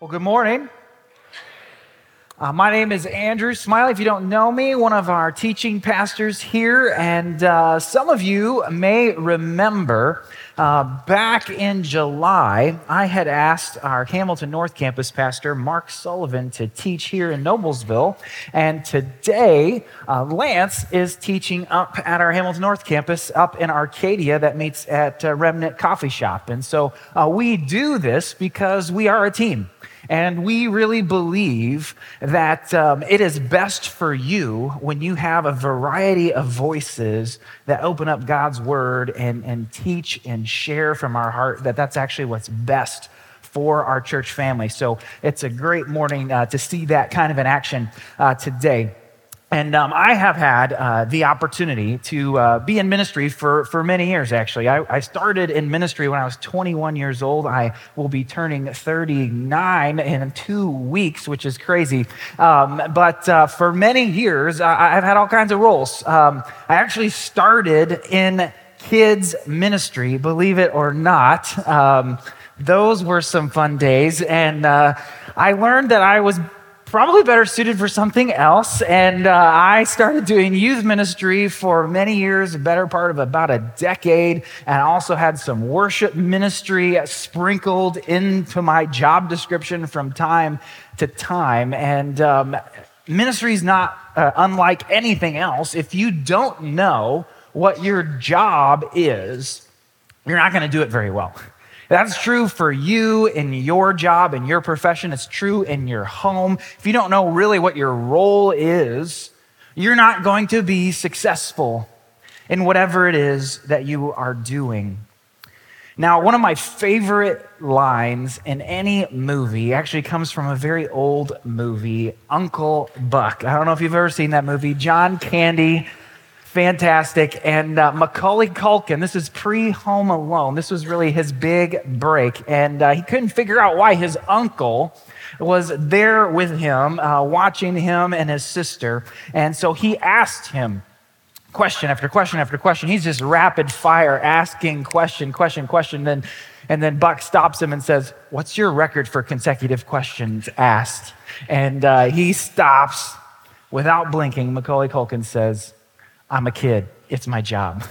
Well, good morning. Uh, my name is Andrew Smiley. If you don't know me, one of our teaching pastors here. And uh, some of you may remember uh, back in July, I had asked our Hamilton North Campus pastor, Mark Sullivan, to teach here in Noblesville. And today, uh, Lance is teaching up at our Hamilton North Campus up in Arcadia that meets at uh, Remnant Coffee Shop. And so uh, we do this because we are a team. And we really believe that um, it is best for you when you have a variety of voices that open up God's word and, and teach and share from our heart, that that's actually what's best for our church family. So it's a great morning uh, to see that kind of in action uh, today. And um, I have had uh, the opportunity to uh, be in ministry for, for many years, actually. I, I, started in ministry when I was 21 years old. I will be turning 39 in two weeks, which is crazy. Um, but uh, for many years, I've had all kinds of roles. Um, I actually started in kids' ministry, believe it or not. Um, those were some fun days. And uh, I learned that I was probably better suited for something else. And uh, I started doing youth ministry for many years, a better part of about a decade, and also had some worship ministry sprinkled into my job description from time to time. And um, ministry is not uh, unlike anything else. If you don't know what your job is, you're not going to do it very well. That's true for you in your job, in your profession. It's true in your home. If you don't know really what your role is, you're not going to be successful in whatever it is that you are doing. Now, one of my favorite lines in any movie actually comes from a very old movie, Uncle Buck. I don't know if you've ever seen that movie. John Candy fantastic. And uh, Macaulay Culkin, this is pre Home Alone. This was really his big break. And uh, he couldn't figure out why his uncle was there with him, uh, watching him and his sister. And so he asked him question after question after question. He's just rapid fire asking question, question, question. Then, and then Buck stops him and says, What's your record for consecutive questions asked? And uh, he stops without blinking. Macaulay Culkin says, I'm a kid. It's my job.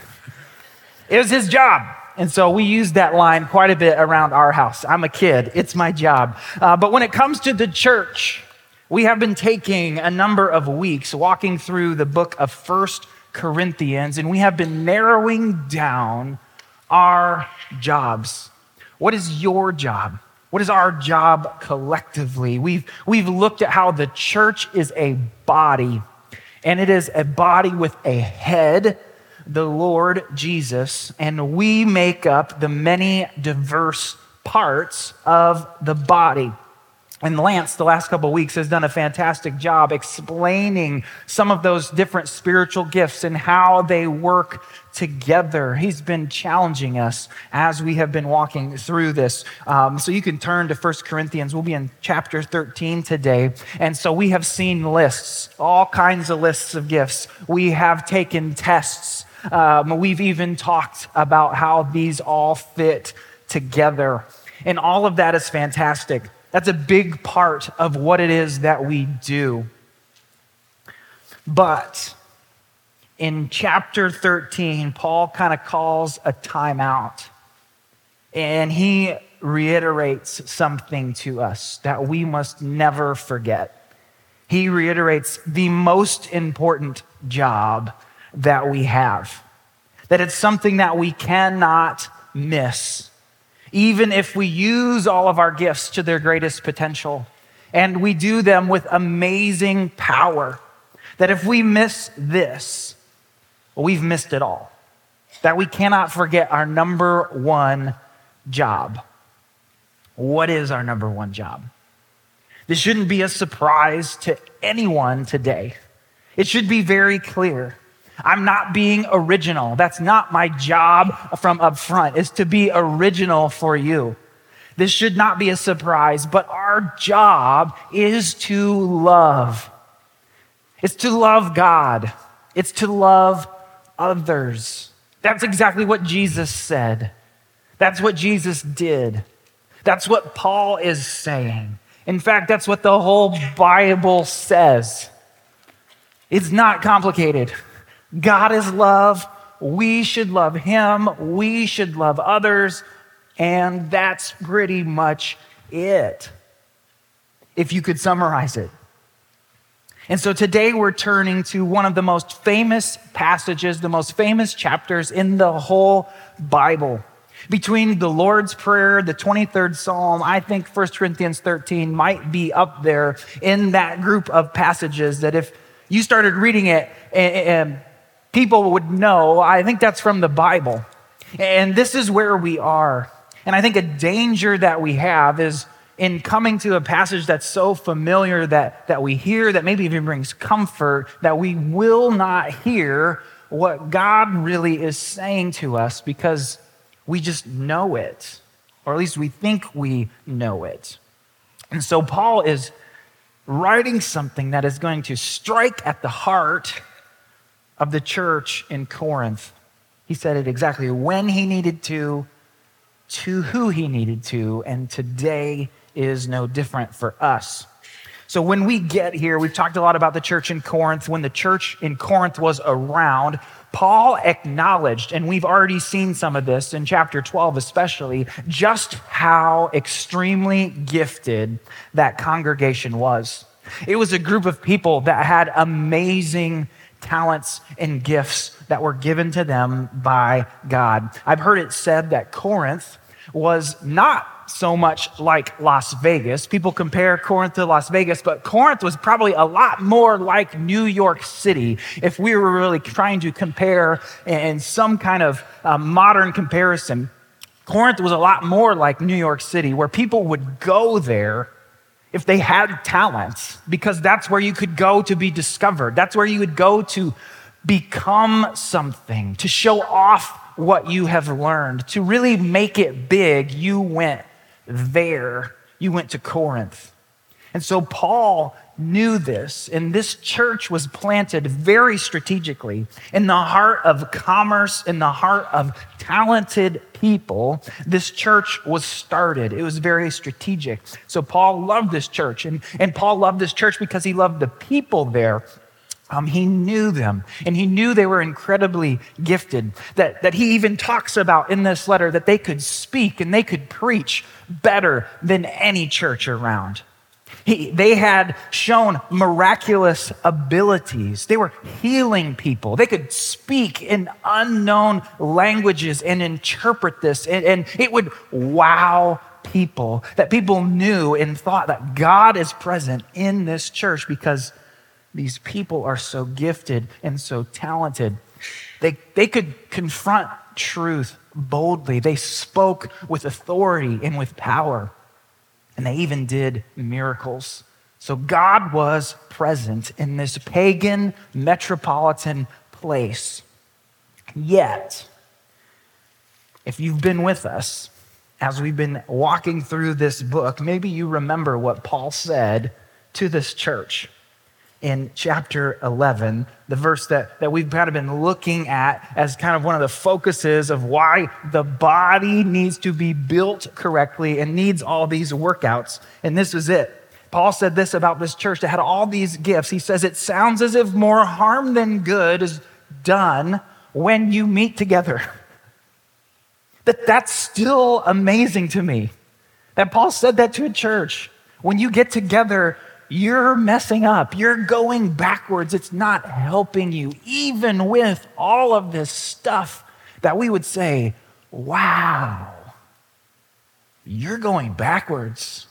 it was his job. And so we use that line quite a bit around our house. I'm a kid. It's my job. Uh, but when it comes to the church, we have been taking a number of weeks walking through the book of First Corinthians, and we have been narrowing down our jobs. What is your job? What is our job collectively? We've, we've looked at how the church is a body and it is a body with a head, the Lord Jesus, and we make up the many diverse parts of the body. And Lance, the last couple weeks, has done a fantastic job explaining some of those different spiritual gifts and how they work together. He's been challenging us as we have been walking through this. Um, so you can turn to 1 Corinthians. We'll be in chapter 13 today. And so we have seen lists, all kinds of lists of gifts. We have taken tests. Um, we've even talked about how these all fit together. And all of that is fantastic. That's a big part of what it is that we do. But in chapter 13, Paul kind of calls a timeout and he reiterates something to us that we must never forget. He reiterates the most important job that we have, that it's something that we cannot miss even if we use all of our gifts to their greatest potential. And we do them with amazing power. That if we miss this, well, we've missed it all. That we cannot forget our number one job. What is our number one job? This shouldn't be a surprise to anyone today. It should be very clear. I'm not being original. That's not my job from up front, is to be original for you. This should not be a surprise, but our job is to love. It's to love God. It's to love others. That's exactly what Jesus said. That's what Jesus did. That's what Paul is saying. In fact, that's what the whole Bible says. It's not complicated. God is love. We should love Him. We should love others. And that's pretty much it, if you could summarize it. And so today we're turning to one of the most famous passages, the most famous chapters in the whole Bible. Between the Lord's Prayer, the 23rd Psalm, I think 1 Corinthians 13 might be up there in that group of passages that if you started reading it and people would know, I think that's from the Bible. And this is where we are. And I think a danger that we have is in coming to a passage that's so familiar that, that we hear, that maybe even brings comfort, that we will not hear what God really is saying to us because we just know it, or at least we think we know it. And so Paul is writing something that is going to strike at the heart of the church in Corinth. He said it exactly when he needed to, to who he needed to, and today is no different for us. So when we get here, we've talked a lot about the church in Corinth. When the church in Corinth was around, Paul acknowledged, and we've already seen some of this in chapter 12 especially, just how extremely gifted that congregation was. It was a group of people that had amazing talents and gifts that were given to them by God. I've heard it said that Corinth was not so much like Las Vegas. People compare Corinth to Las Vegas, but Corinth was probably a lot more like New York City if we were really trying to compare in some kind of uh, modern comparison. Corinth was a lot more like New York City, where people would go there if they had talents, because that's where you could go to be discovered. That's where you would go to become something, to show off what you have learned. To really make it big, you went there. You went to Corinth. And so Paul knew this, and this church was planted very strategically in the heart of commerce, in the heart of talented people. This church was started. It was very strategic. So Paul loved this church, and, and Paul loved this church because he loved the people there. Um, he knew them and he knew they were incredibly gifted. That, that he even talks about in this letter that they could speak and they could preach better than any church around. He, they had shown miraculous abilities. They were healing people. They could speak in unknown languages and interpret this, and, and it would wow people that people knew and thought that God is present in this church because these people are so gifted and so talented. They, they could confront truth boldly, they spoke with authority and with power, and they even did miracles. So God was present in this pagan metropolitan place. Yet, if you've been with us as we've been walking through this book, maybe you remember what Paul said to this church in chapter 11, the verse that, that we've kind of been looking at as kind of one of the focuses of why the body needs to be built correctly and needs all these workouts. And this is it. Paul said this about this church that had all these gifts. He says, It sounds as if more harm than good is done when you meet together. That that's still amazing to me. That Paul said that to a church. When you get together, you're messing up. You're going backwards. It's not helping you, even with all of this stuff that we would say, wow, you're going backwards.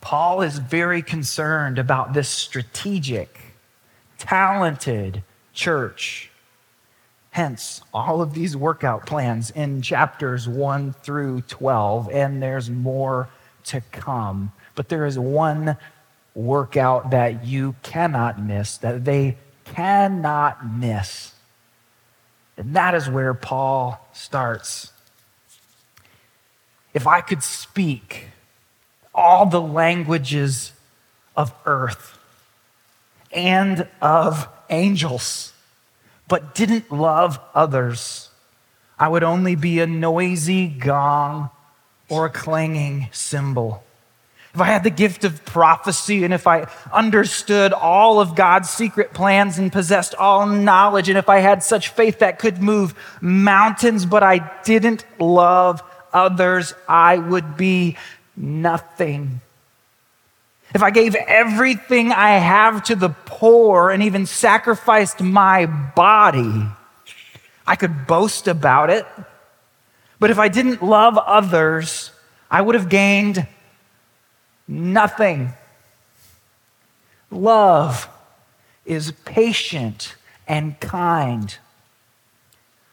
Paul is very concerned about this strategic, talented church. Hence, all of these workout plans in chapters 1 through 12, and there's more to come. But there is one workout that you cannot miss, that they cannot miss. And that is where Paul starts. If I could speak all the languages of earth and of angels, but didn't love others, I would only be a noisy gong or a clanging cymbal. If I had the gift of prophecy and if I understood all of God's secret plans and possessed all knowledge, and if I had such faith that could move mountains, but I didn't love others, I would be nothing. If I gave everything I have to the poor and even sacrificed my body, I could boast about it. But if I didn't love others, I would have gained nothing. Love is patient and kind.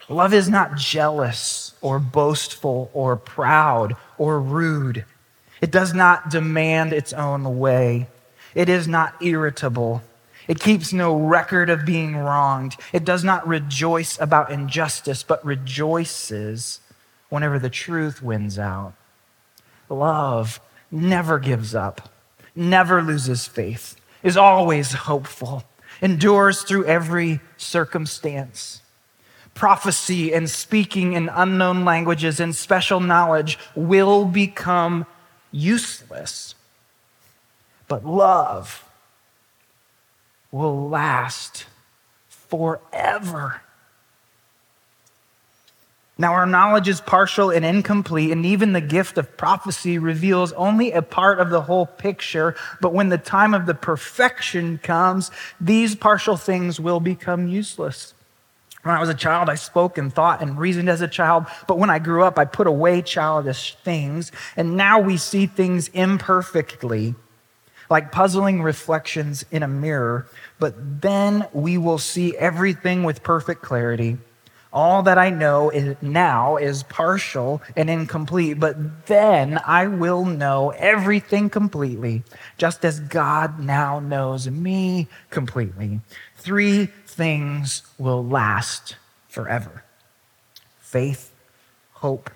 Love is not jealous or boastful or proud or rude. It does not demand its own way. It is not irritable. It keeps no record of being wronged. It does not rejoice about injustice, but rejoices whenever the truth wins out. Love never gives up, never loses faith, is always hopeful, endures through every circumstance. Prophecy and speaking in unknown languages and special knowledge will become useless. But love will last forever. Now, our knowledge is partial and incomplete, and even the gift of prophecy reveals only a part of the whole picture. But when the time of the perfection comes, these partial things will become useless. When I was a child, I spoke and thought and reasoned as a child, but when I grew up, I put away childish things, and now we see things imperfectly, like puzzling reflections in a mirror, but then we will see everything with perfect clarity. All that I know is now is partial and incomplete, but then I will know everything completely, just as God now knows me completely. Three things will last forever faith, hope,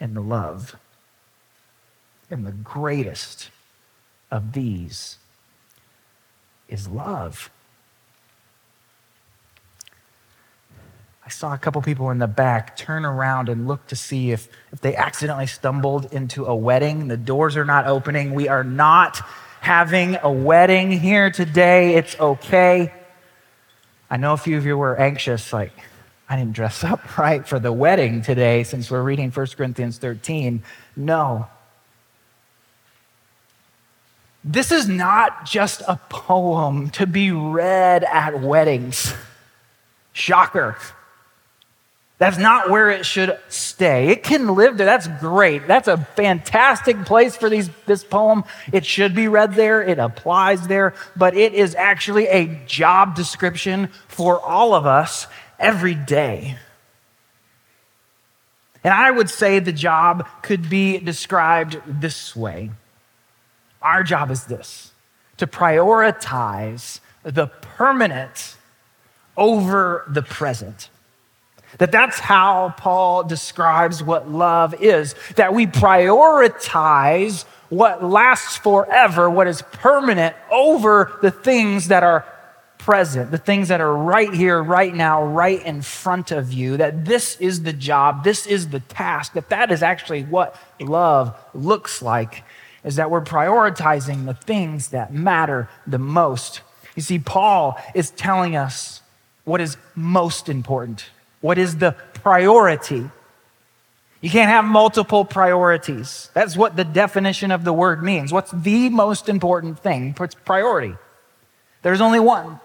and love. And the greatest of these is love. I saw a couple people in the back turn around and look to see if, if they accidentally stumbled into a wedding. The doors are not opening. We are not having a wedding here today. It's okay. I know a few of you were anxious, like, I didn't dress up right for the wedding today since we're reading 1 Corinthians 13. No. This is not just a poem to be read at weddings. Shocker. That's not where it should stay. It can live there. That's great. That's a fantastic place for these, this poem. It should be read there. It applies there. But it is actually a job description for all of us every day. And I would say the job could be described this way Our job is this to prioritize the permanent over the present. That that's how Paul describes what love is. That we prioritize what lasts forever, what is permanent, over the things that are present, the things that are right here, right now, right in front of you. That this is the job, this is the task, that that is actually what love looks like, is that we're prioritizing the things that matter the most. You see, Paul is telling us what is most important. What is the priority? You can't have multiple priorities. That's what the definition of the word means. What's the most important thing? It's priority. There's only one.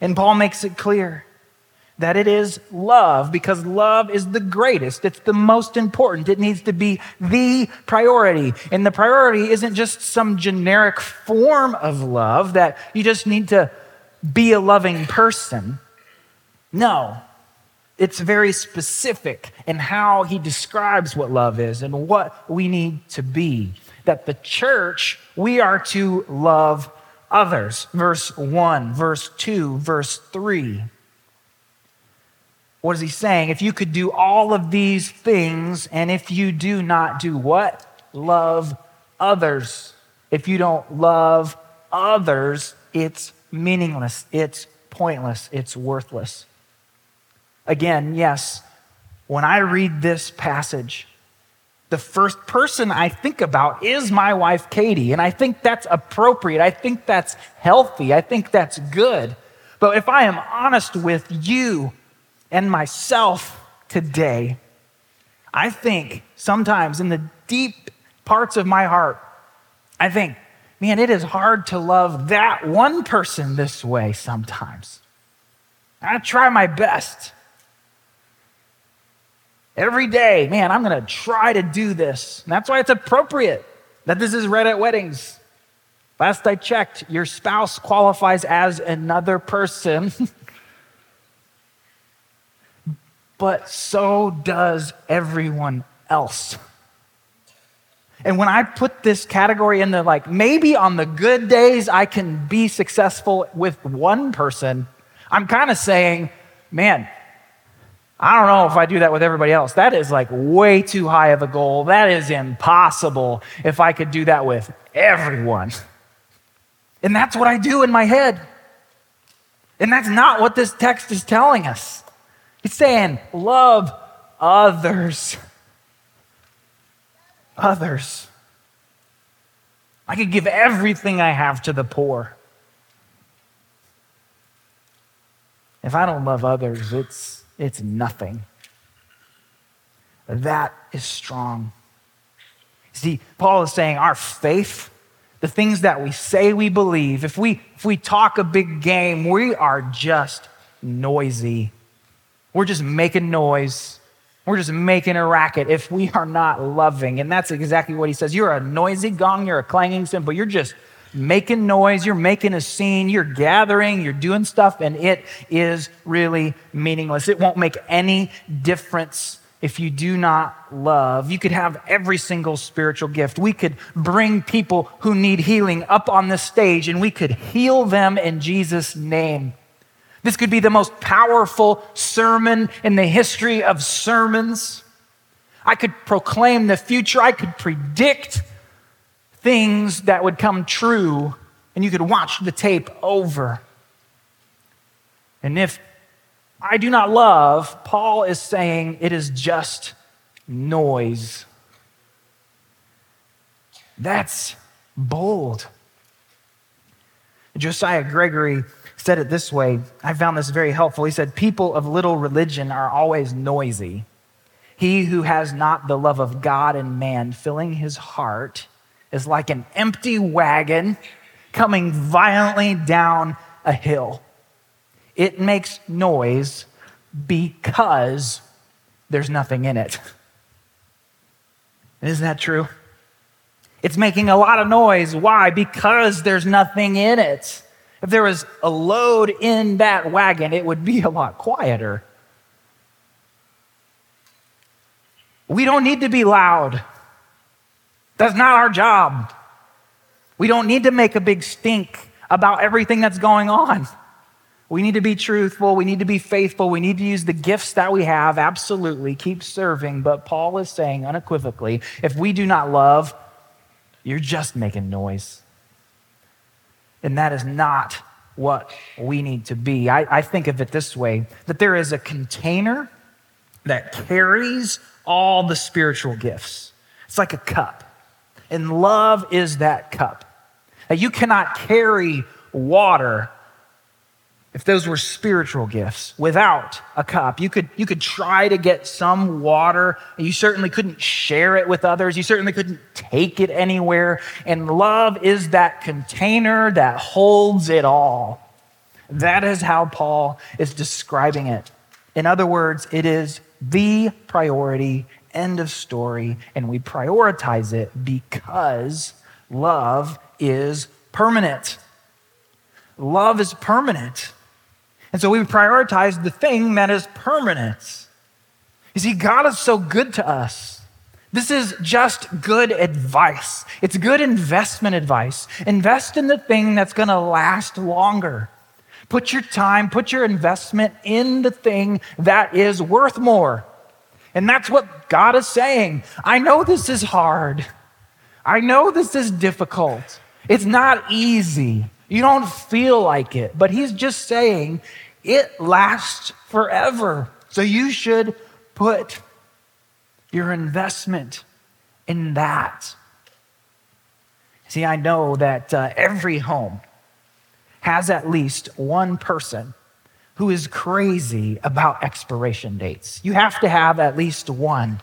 And Paul makes it clear that it is love because love is the greatest. It's the most important. It needs to be the priority. And the priority isn't just some generic form of love that you just need to be a loving person. No, it's very specific in how he describes what love is and what we need to be. That the church, we are to love others. Verse 1, verse 2, verse 3. What is he saying? If you could do all of these things, and if you do not do what? Love others. If you don't love others, it's meaningless, it's pointless, it's worthless. Again, yes, when I read this passage, the first person I think about is my wife, Katie. And I think that's appropriate. I think that's healthy. I think that's good. But if I am honest with you and myself today, I think sometimes in the deep parts of my heart, I think, man, it is hard to love that one person this way sometimes. I try my best. Every day, man, I'm going to try to do this. And that's why it's appropriate that this is read at weddings. Last I checked, your spouse qualifies as another person. but so does everyone else. And when I put this category in the like, maybe on the good days I can be successful with one person, I'm kind of saying, man, I don't know if I do that with everybody else. That is like way too high of a goal. That is impossible if I could do that with everyone. And that's what I do in my head. And that's not what this text is telling us. It's saying, love others. Others. I could give everything I have to the poor. If I don't love others, it's it's nothing. That is strong. See, Paul is saying our faith, the things that we say we believe, if we, if we talk a big game, we are just noisy. We're just making noise. We're just making a racket if we are not loving. And that's exactly what he says. You're a noisy gong, you're a clanging cymbal, you're just making noise, you're making a scene, you're gathering, you're doing stuff, and it is really meaningless. It won't make any difference if you do not love. You could have every single spiritual gift. We could bring people who need healing up on the stage and we could heal them in Jesus' name. This could be the most powerful sermon in the history of sermons. I could proclaim the future, I could predict things that would come true, and you could watch the tape over. And if I do not love, Paul is saying it is just noise. That's bold. Josiah Gregory said it this way. I found this very helpful. He said, People of little religion are always noisy. He who has not the love of God and man filling his heart is like an empty wagon coming violently down a hill. It makes noise because there's nothing in it. Isn't that true? It's making a lot of noise. Why? Because there's nothing in it. If there was a load in that wagon, it would be a lot quieter. We don't need to be loud. That's not our job. We don't need to make a big stink about everything that's going on. We need to be truthful. We need to be faithful. We need to use the gifts that we have. Absolutely. Keep serving. But Paul is saying unequivocally if we do not love, you're just making noise. And that is not what we need to be. I, I think of it this way that there is a container that carries all the spiritual gifts, it's like a cup. And love is that cup. Now, you cannot carry water if those were spiritual gifts without a cup. You could, you could try to get some water. You certainly couldn't share it with others. You certainly couldn't take it anywhere. And love is that container that holds it all. That is how Paul is describing it. In other words, it is the priority End of story. And we prioritize it because love is permanent. Love is permanent. And so we prioritize the thing that is permanent. You see, God is so good to us. This is just good advice. It's good investment advice. Invest in the thing that's going to last longer. Put your time, put your investment in the thing that is worth more. And that's what God is saying. I know this is hard. I know this is difficult. It's not easy. You don't feel like it. But He's just saying it lasts forever. So you should put your investment in that. See, I know that uh, every home has at least one person who is crazy about expiration dates. You have to have at least one.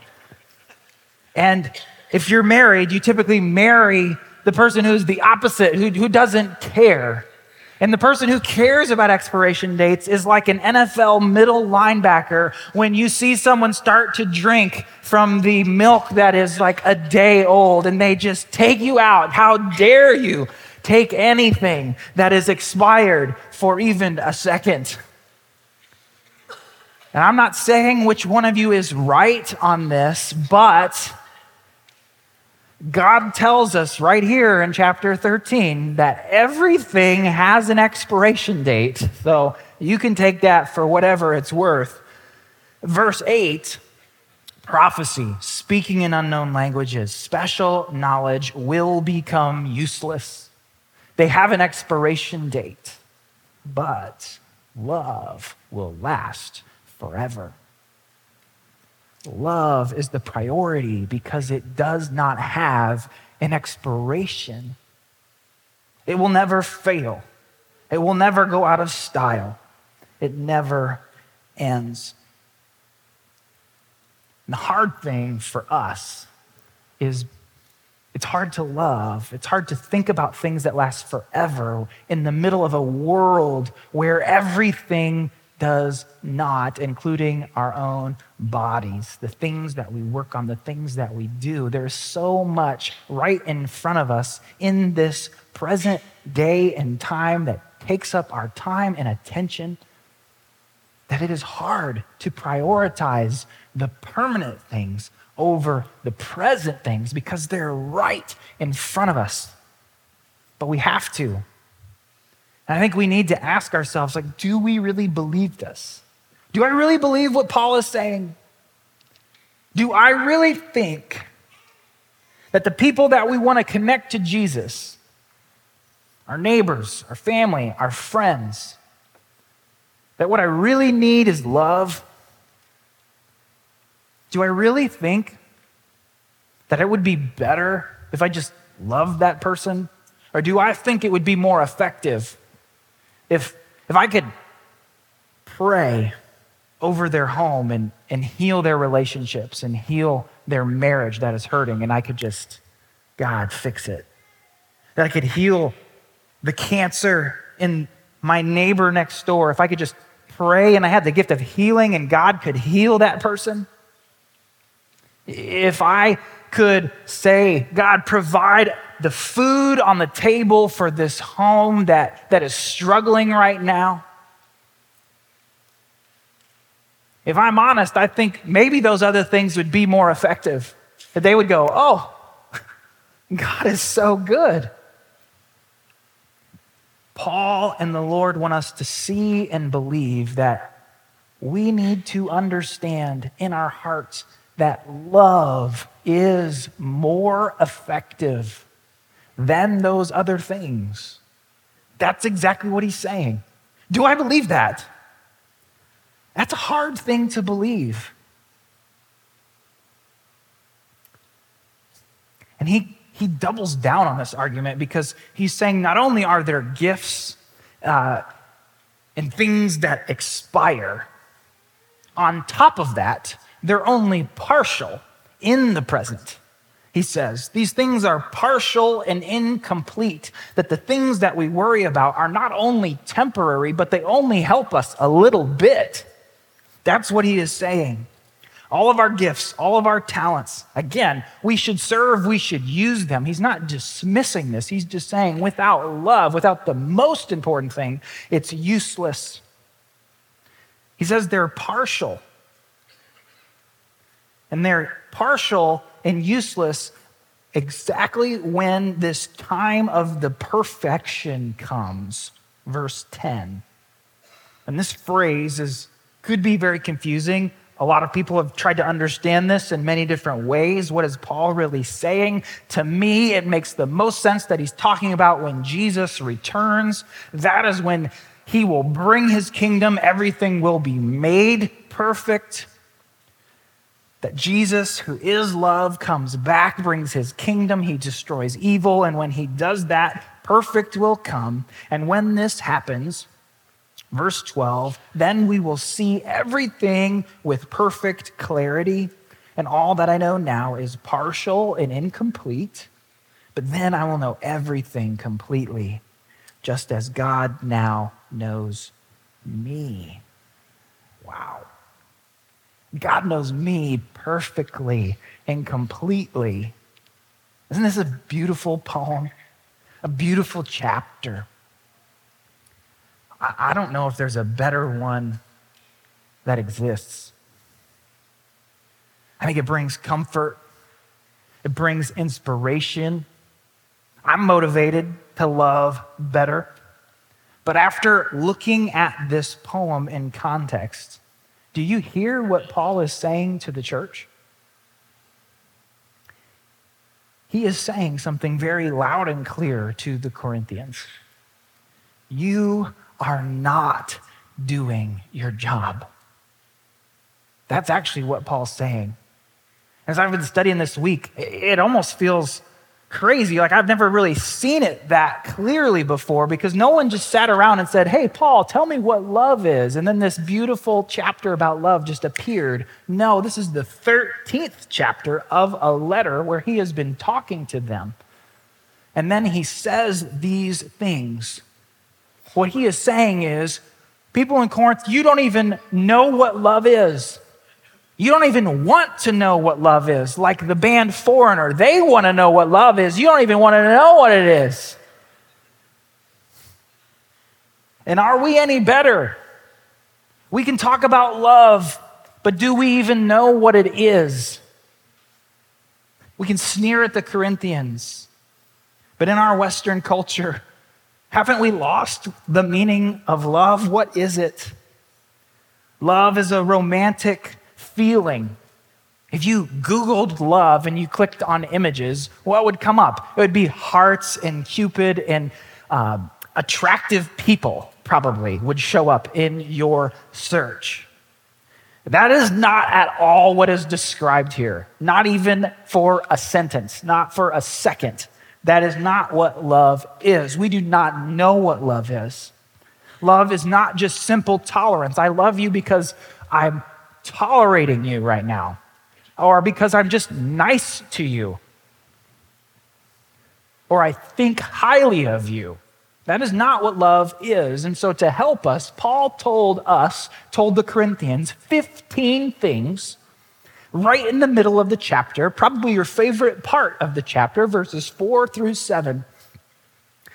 And if you're married, you typically marry the person who's the opposite, who, who doesn't care. And the person who cares about expiration dates is like an NFL middle linebacker when you see someone start to drink from the milk that is like a day old and they just take you out. How dare you take anything that is expired for even a second? And I'm not saying which one of you is right on this, but God tells us right here in chapter 13 that everything has an expiration date. So you can take that for whatever it's worth. Verse 8 prophecy, speaking in unknown languages, special knowledge will become useless. They have an expiration date, but love will last forever. Love is the priority because it does not have an expiration. It will never fail. It will never go out of style. It never ends. And the hard thing for us is it's hard to love. It's hard to think about things that last forever in the middle of a world where everything does not, including our own bodies, the things that we work on, the things that we do. There's so much right in front of us in this present day and time that takes up our time and attention that it is hard to prioritize the permanent things over the present things because they're right in front of us. But we have to and I think we need to ask ourselves like, do we really believe this? Do I really believe what Paul is saying? Do I really think that the people that we want to connect to Jesus, our neighbors, our family, our friends, that what I really need is love? Do I really think that it would be better if I just loved that person? Or do I think it would be more effective if, if I could pray over their home and, and heal their relationships and heal their marriage that is hurting, and I could just, God, fix it. That I could heal the cancer in my neighbor next door, if I could just pray and I had the gift of healing and God could heal that person. If I could say, God, provide the food on the table for this home that, that is struggling right now? If I'm honest, I think maybe those other things would be more effective. That they would go, oh, God is so good. Paul and the Lord want us to see and believe that we need to understand in our hearts that love is more effective than those other things. That's exactly what he's saying. Do I believe that? That's a hard thing to believe. And he, he doubles down on this argument because he's saying not only are there gifts uh, and things that expire, on top of that, they're only partial in the present he says. These things are partial and incomplete, that the things that we worry about are not only temporary, but they only help us a little bit. That's what he is saying. All of our gifts, all of our talents, again, we should serve, we should use them. He's not dismissing this. He's just saying without love, without the most important thing, it's useless. He says they're partial. And they're partial and useless exactly when this time of the perfection comes. Verse 10. And this phrase is could be very confusing. A lot of people have tried to understand this in many different ways. What is Paul really saying? To me, it makes the most sense that he's talking about when Jesus returns. That is when he will bring his kingdom, everything will be made perfect that Jesus, who is love, comes back, brings his kingdom, he destroys evil, and when he does that, perfect will come. And when this happens, verse 12, then we will see everything with perfect clarity, and all that I know now is partial and incomplete. But then I will know everything completely, just as God now knows me. Wow. God knows me perfectly and completely. Isn't this a beautiful poem? A beautiful chapter. I, don't know if there's a better one that exists. I think it brings comfort, it brings inspiration. I'm motivated to love better. But after looking at this poem in context, do you hear what Paul is saying to the church? He is saying something very loud and clear to the Corinthians. You are not doing your job. That's actually what Paul's saying. As I've been studying this week, it almost feels crazy. Like I've never really seen it that clearly before because no one just sat around and said, Hey, Paul, tell me what love is. And then this beautiful chapter about love just appeared. No, this is the 13th chapter of a letter where he has been talking to them. And then he says these things. What he is saying is, people in Corinth, you don't even know what love is. You don't even want to know what love is. Like the band Foreigner, they want to know what love is. You don't even want to know what it is. And are we any better? We can talk about love, but do we even know what it is? We can sneer at the Corinthians, but in our Western culture, haven't we lost the meaning of love? What is it? Love is a romantic feeling. If you Googled love and you clicked on images, what would come up? It would be hearts and Cupid and uh, attractive people, probably, would show up in your search. That is not at all what is described here, not even for a sentence, not for a second. That is not what love is. We do not know what love is. Love is not just simple tolerance. I love you because I'm tolerating you right now, or because I'm just nice to you, or I think highly of you. That is not what love is. And so, to help us, Paul told us, told the Corinthians, 15 things right in the middle of the chapter, probably your favorite part of the chapter, verses 4 through 7,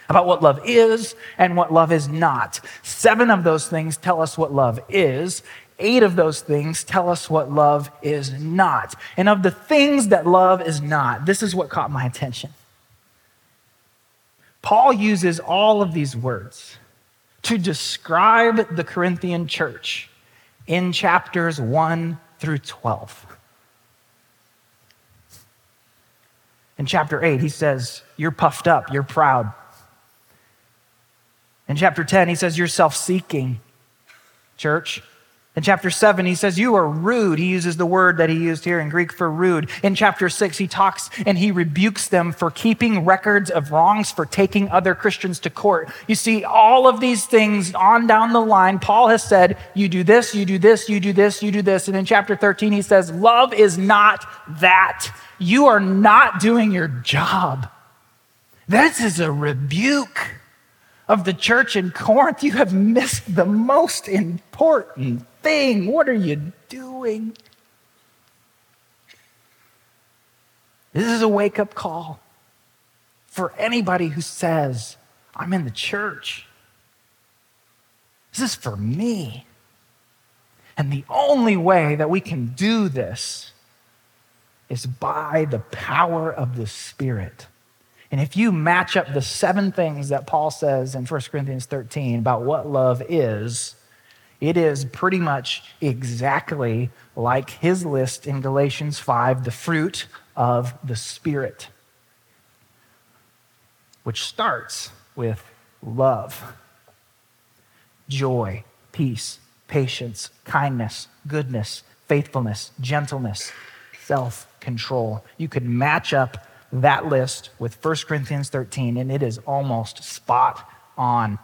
about what love is and what love is not. Seven of those things tell us what love is, eight of those things tell us what love is not. And of the things that love is not, this is what caught my attention. Paul uses all of these words to describe the Corinthian church in chapters 1 through 12. In chapter 8, he says, You're puffed up, you're proud. In chapter 10, he says, You're self seeking, church. In chapter 7, he says, You are rude. He uses the word that he used here in Greek for rude. In chapter 6, he talks and he rebukes them for keeping records of wrongs, for taking other Christians to court. You see, all of these things on down the line, Paul has said, You do this, you do this, you do this, you do this. And in chapter 13, he says, Love is not that. You are not doing your job. This is a rebuke of the church in Corinth. You have missed the most important thing. What are you doing? This is a wake up call for anybody who says, I'm in the church. This is for me. And the only way that we can do this is by the power of the Spirit. And if you match up the seven things that Paul says in 1 Corinthians 13 about what love is, it is pretty much exactly like his list in Galatians 5, the fruit of the Spirit, which starts with love, joy, peace, patience, kindness, goodness, faithfulness, gentleness, self control. You could match up that list with 1 Corinthians 13, and it is almost spot on.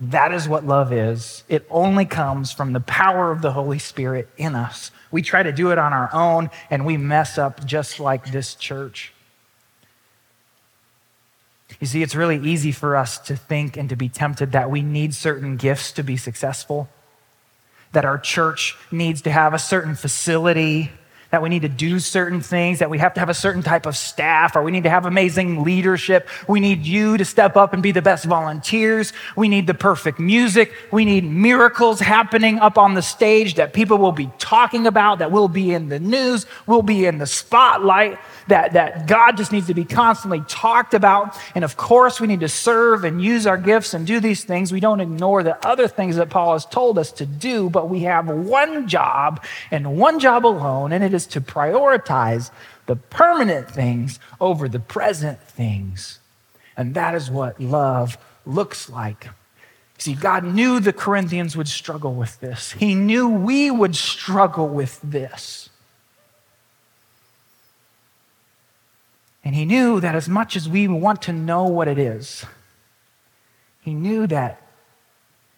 That is what love is. It only comes from the power of the Holy Spirit in us. We try to do it on our own, and we mess up just like this church. You see, it's really easy for us to think and to be tempted that we need certain gifts to be successful, that our church needs to have a certain facility that we need to do certain things, that we have to have a certain type of staff, or we need to have amazing leadership. We need you to step up and be the best volunteers. We need the perfect music. We need miracles happening up on the stage that people will be talking about, that will be in the news, will be in the spotlight, that, that God just needs to be constantly talked about. And of course, we need to serve and use our gifts and do these things. We don't ignore the other things that Paul has told us to do, but we have one job and one job alone, and it is to prioritize the permanent things over the present things. And that is what love looks like. See, God knew the Corinthians would struggle with this. He knew we would struggle with this. And He knew that as much as we want to know what it is, He knew that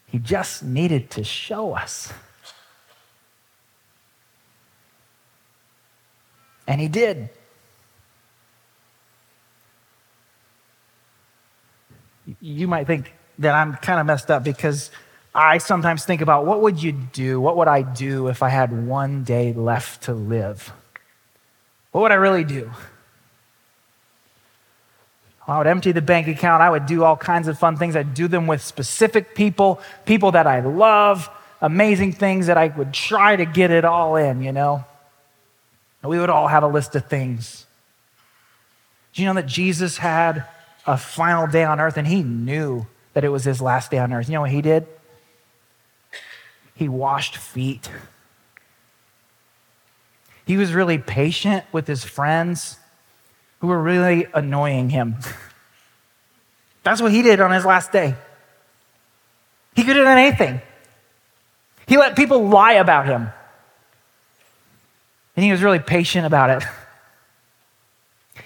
He just needed to show us. And he did. You might think that I'm kind of messed up because I sometimes think about what would you do? What would I do if I had one day left to live? What would I really do? I would empty the bank account. I would do all kinds of fun things. I'd do them with specific people, people that I love, amazing things that I would try to get it all in, you know? We would all have a list of things. Do you know that Jesus had a final day on earth and he knew that it was his last day on earth? You know what he did? He washed feet. He was really patient with his friends who were really annoying him. That's what he did on his last day. He could have done anything. He let people lie about him. And he was really patient about it.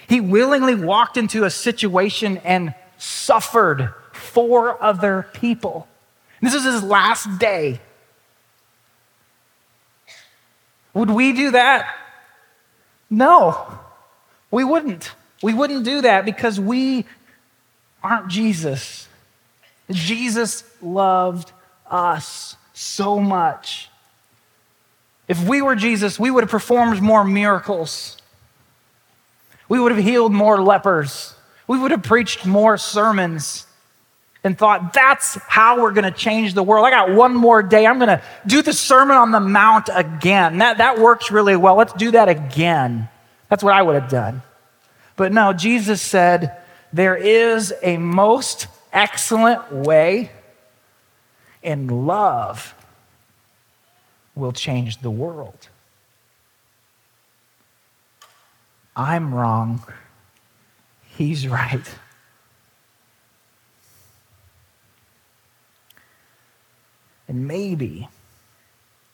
He willingly walked into a situation and suffered for other people. This was his last day. Would we do that? No, we wouldn't. We wouldn't do that because we aren't Jesus. Jesus loved us so much if we were Jesus, we would have performed more miracles. We would have healed more lepers. We would have preached more sermons and thought, that's how we're going to change the world. I got one more day. I'm going to do the Sermon on the Mount again. That, that works really well. Let's do that again. That's what I would have done. But no, Jesus said, there is a most excellent way in love will change the world. I'm wrong. He's right. And maybe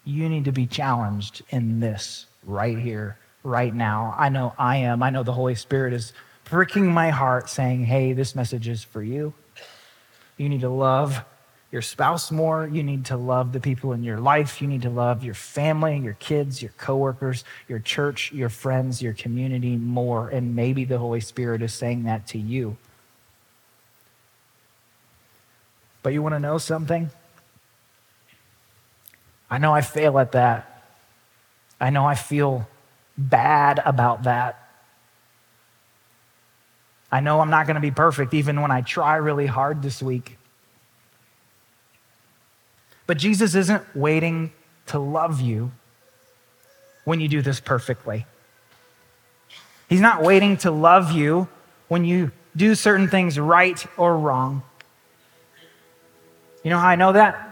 you need to be challenged in this right here, right now. I know I am. I know the Holy Spirit is pricking my heart saying, hey, this message is for you. You need to love your spouse more. You need to love the people in your life. You need to love your family, your kids, your coworkers, your church, your friends, your community more. And maybe the Holy Spirit is saying that to you. But you want to know something? I know I fail at that. I know I feel bad about that. I know I'm not going to be perfect even when I try really hard this week. But Jesus isn't waiting to love you when you do this perfectly. He's not waiting to love you when you do certain things right or wrong. You know how I know that?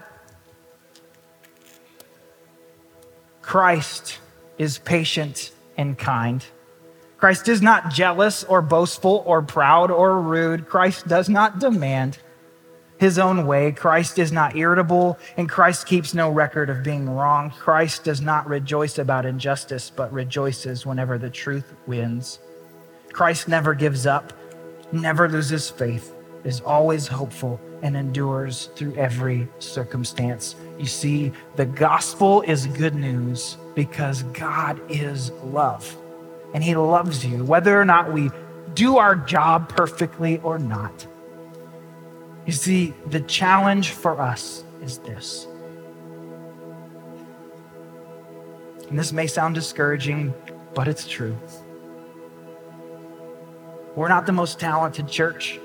Christ is patient and kind. Christ is not jealous or boastful or proud or rude. Christ does not demand his own way. Christ is not irritable, and Christ keeps no record of being wrong. Christ does not rejoice about injustice, but rejoices whenever the truth wins. Christ never gives up, never loses faith, is always hopeful, and endures through every circumstance. You see, the gospel is good news because God is love, and He loves you, whether or not we do our job perfectly or not. You see, the challenge for us is this. And this may sound discouraging, but it's true. We're not the most talented church.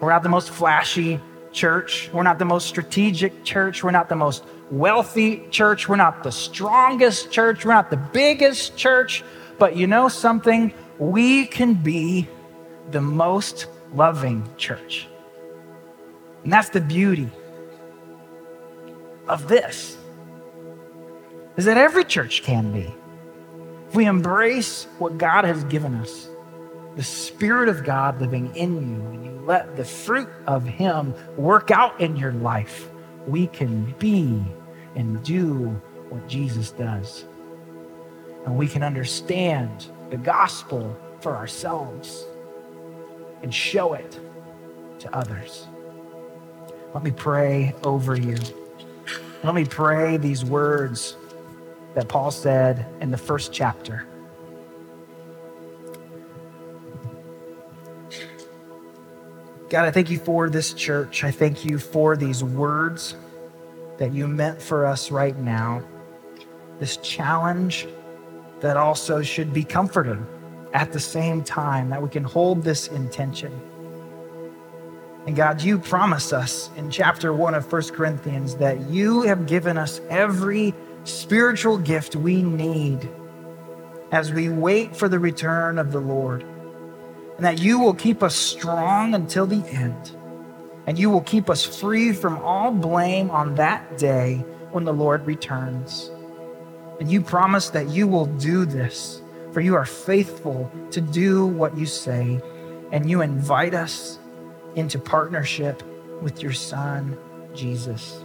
We're not the most flashy church. We're not the most strategic church. We're not the most wealthy church. We're not the strongest church. We're not the biggest church. But you know something? We can be the most loving church. And that's the beauty of this. Is that every church can be. If we embrace what God has given us, the Spirit of God living in you, and you let the fruit of Him work out in your life, we can be and do what Jesus does. And we can understand the gospel for ourselves and show it to others. Let me pray over you. Let me pray these words that Paul said in the first chapter. God, I thank you for this church. I thank you for these words that you meant for us right now. This challenge that also should be comforting at the same time, that we can hold this intention. And God, you promise us in chapter 1 of 1 Corinthians that you have given us every spiritual gift we need as we wait for the return of the Lord. And that you will keep us strong until the end. And you will keep us free from all blame on that day when the Lord returns. And you promise that you will do this, for you are faithful to do what you say. And you invite us into partnership with your Son, Jesus.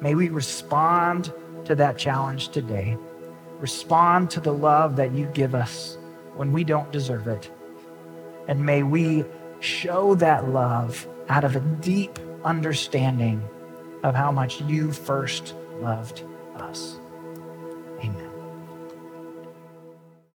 May we respond to that challenge today. Respond to the love that you give us when we don't deserve it. And may we show that love out of a deep understanding of how much you first loved us.